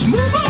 just move on.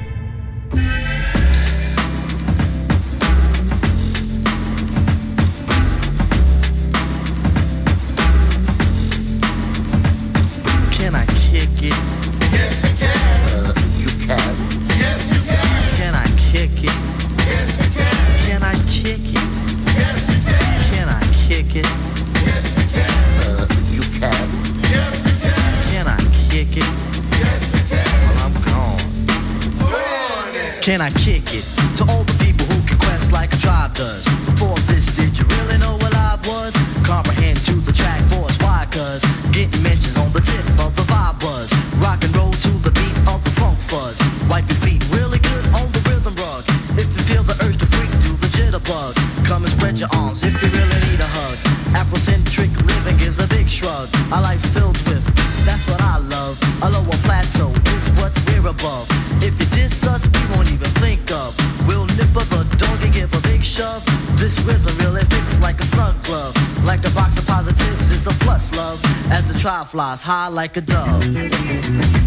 Can I kick it? To all flies high like a dove.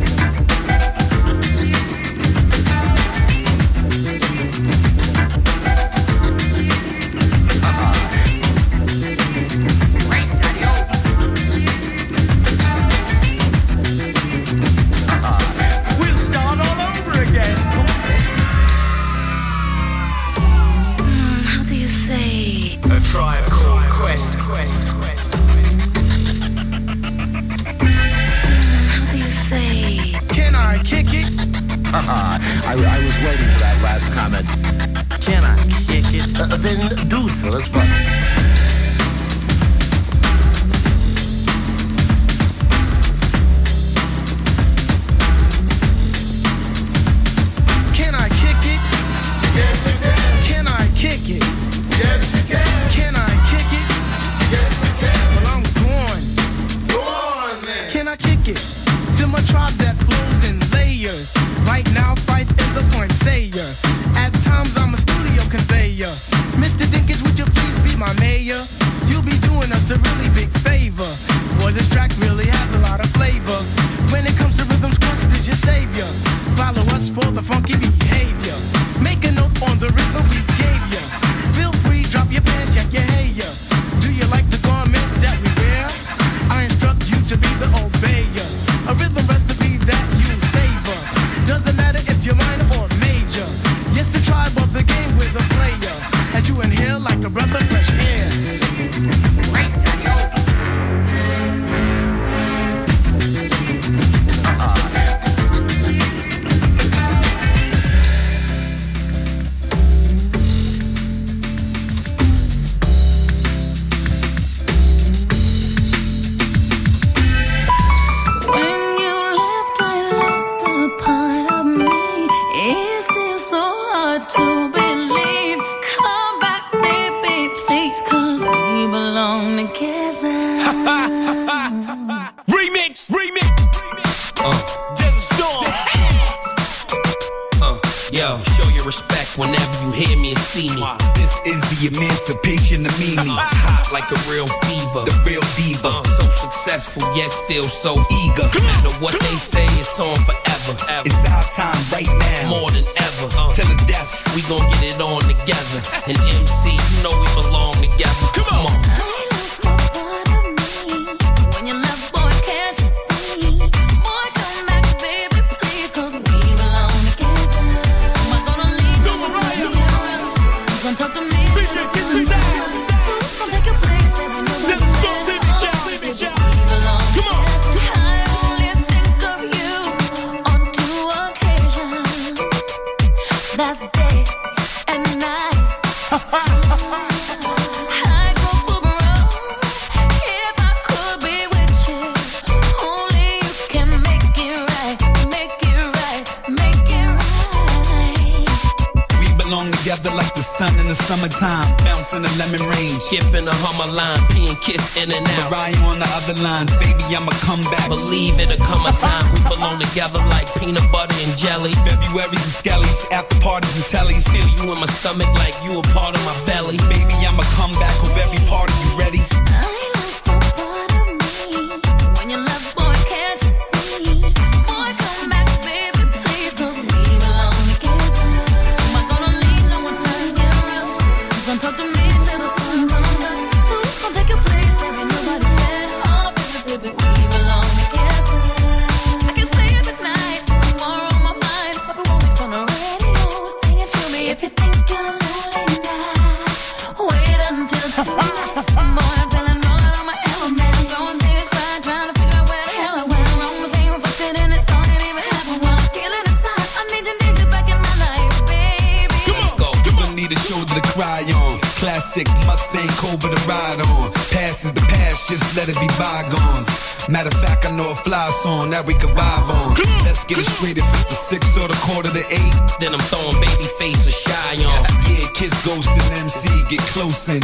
yet still so eager. stomach like Olsen.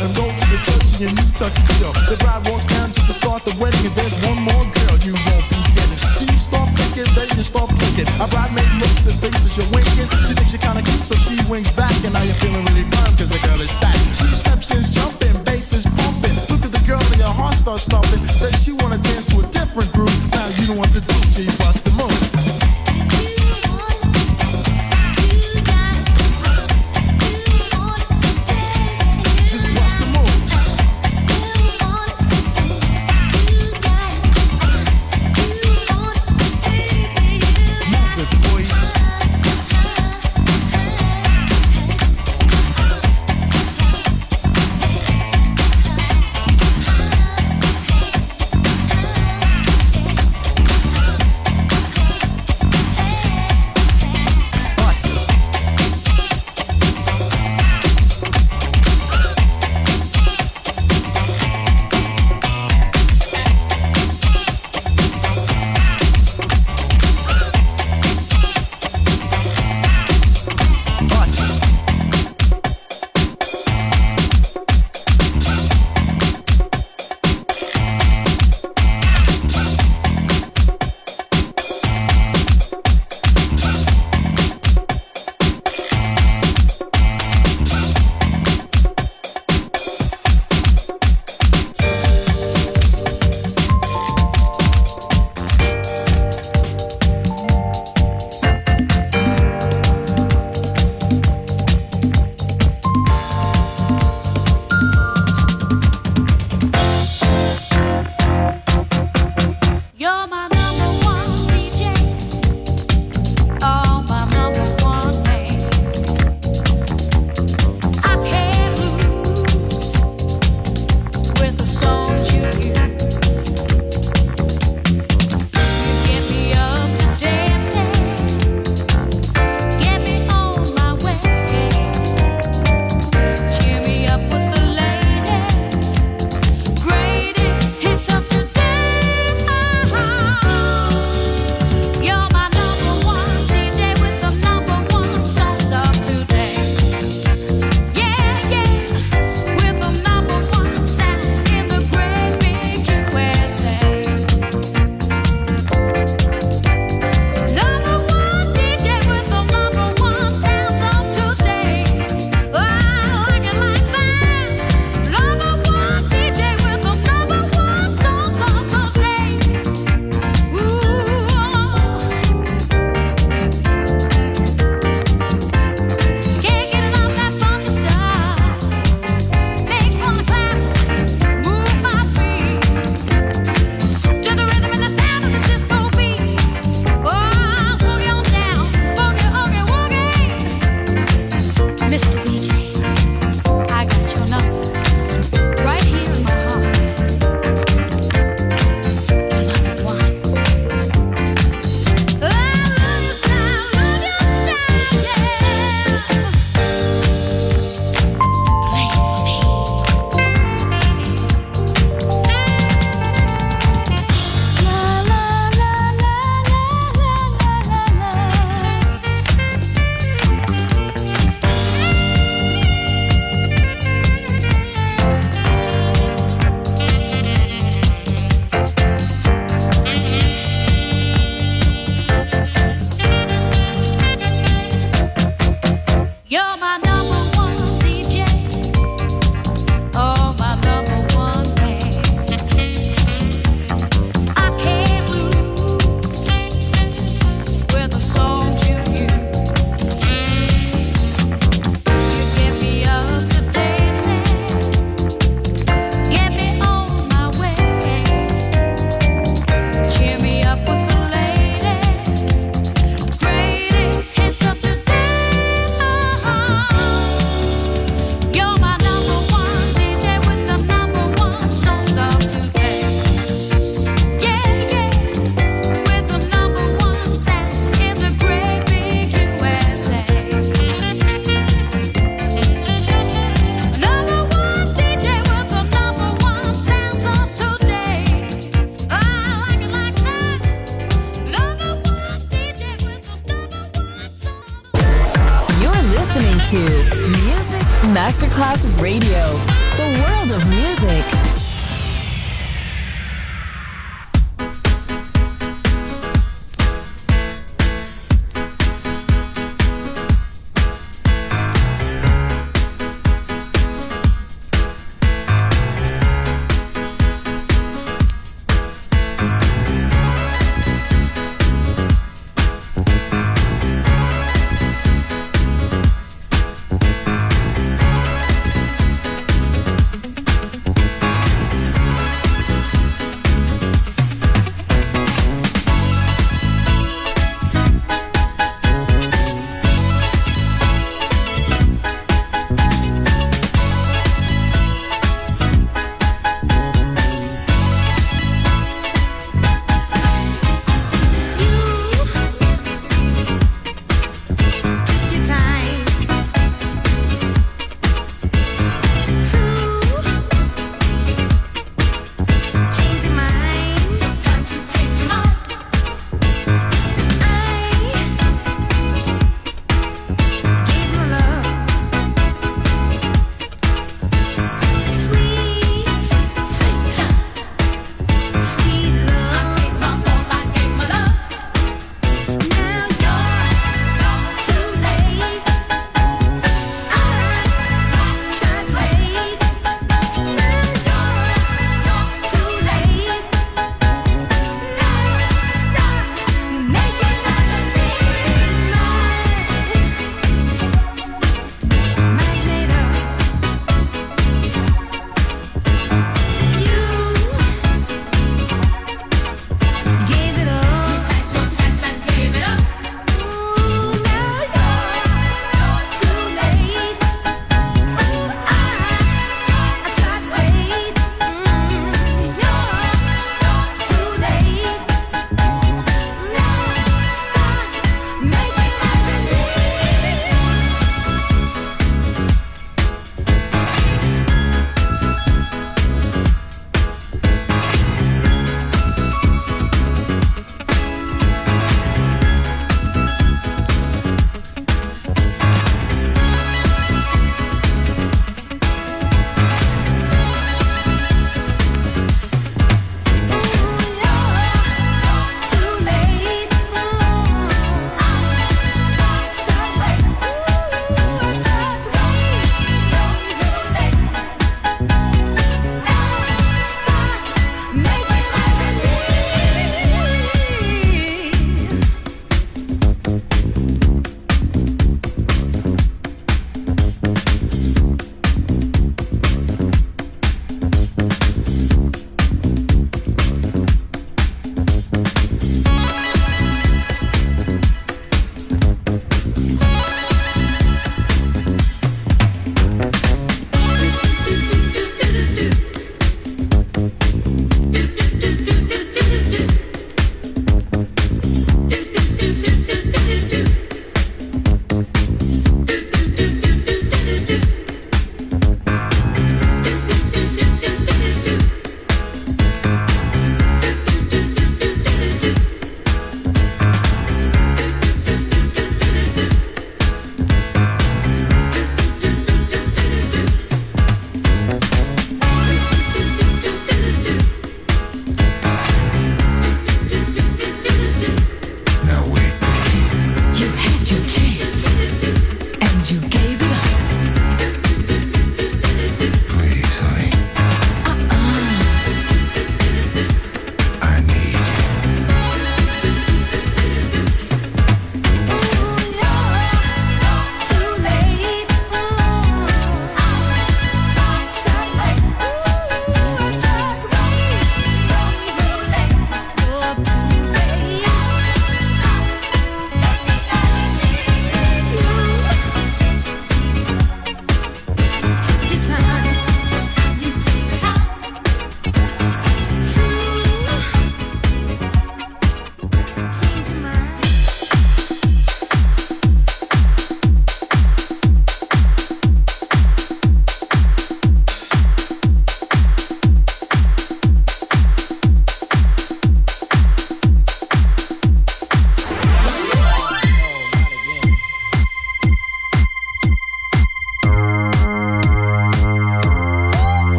and go to the church in touch new tuxedo. The bride walks down just to start the wedding, and there's one more girl you won't be getting. So you start thinking, then you start thinking. A bridesmaid looks and thinks that you're winking. She thinks you're kinda cute, so she winks back, and now you're feeling really fine, cause the girl is stacked. Reception's jumping, bass is pumping. Look at the girl, and your heart starts stopping. Says she wanna dance to a different groove. Now you don't want to do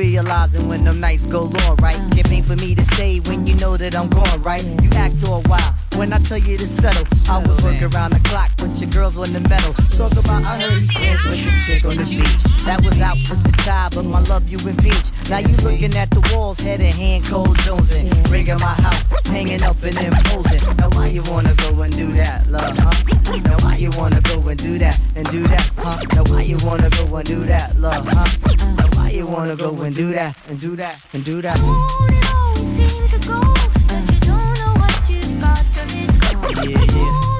Realizing when them nights go long, right? Can't for me to stay when you know that I'm gone, right? You act all wild when I tell you to settle. I was working around the clock, but your girls on the metal. Talk about I heard he stands with the chick on the beach. That was out with the tie, but my love you impeach. Now you looking at the walls, head in hand, cold jonesing. Ringing my house, hanging up and imposing. Now why you wanna go and do that, love, huh? Now why you wanna go and do that and do that, huh? Now why you wanna go and do that, love, huh? Now why you wanna go and do that and do that and do that? Yeah, yeah.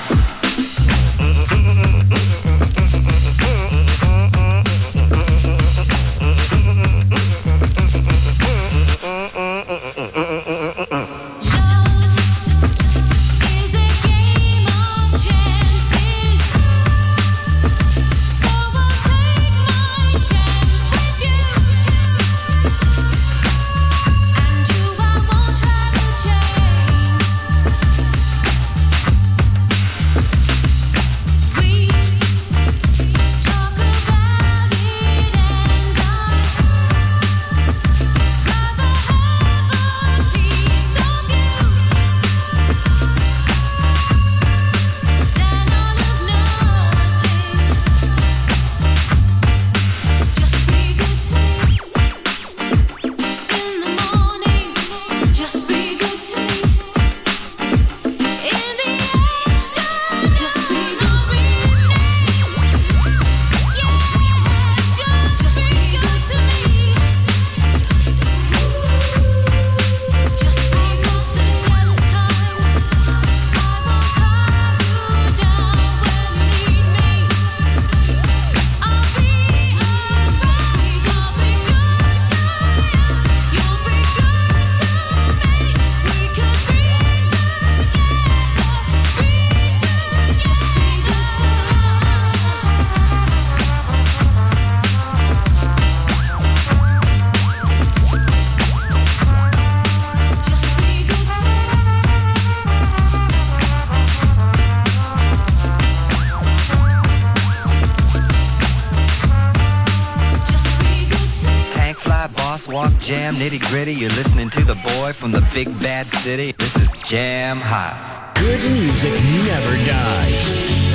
You're listening to the boy from the big bad city. This is Jam Hot. Good music never dies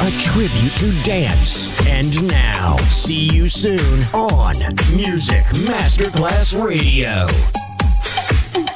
a tribute to dance. And now, see you soon on Music Masterclass Radio.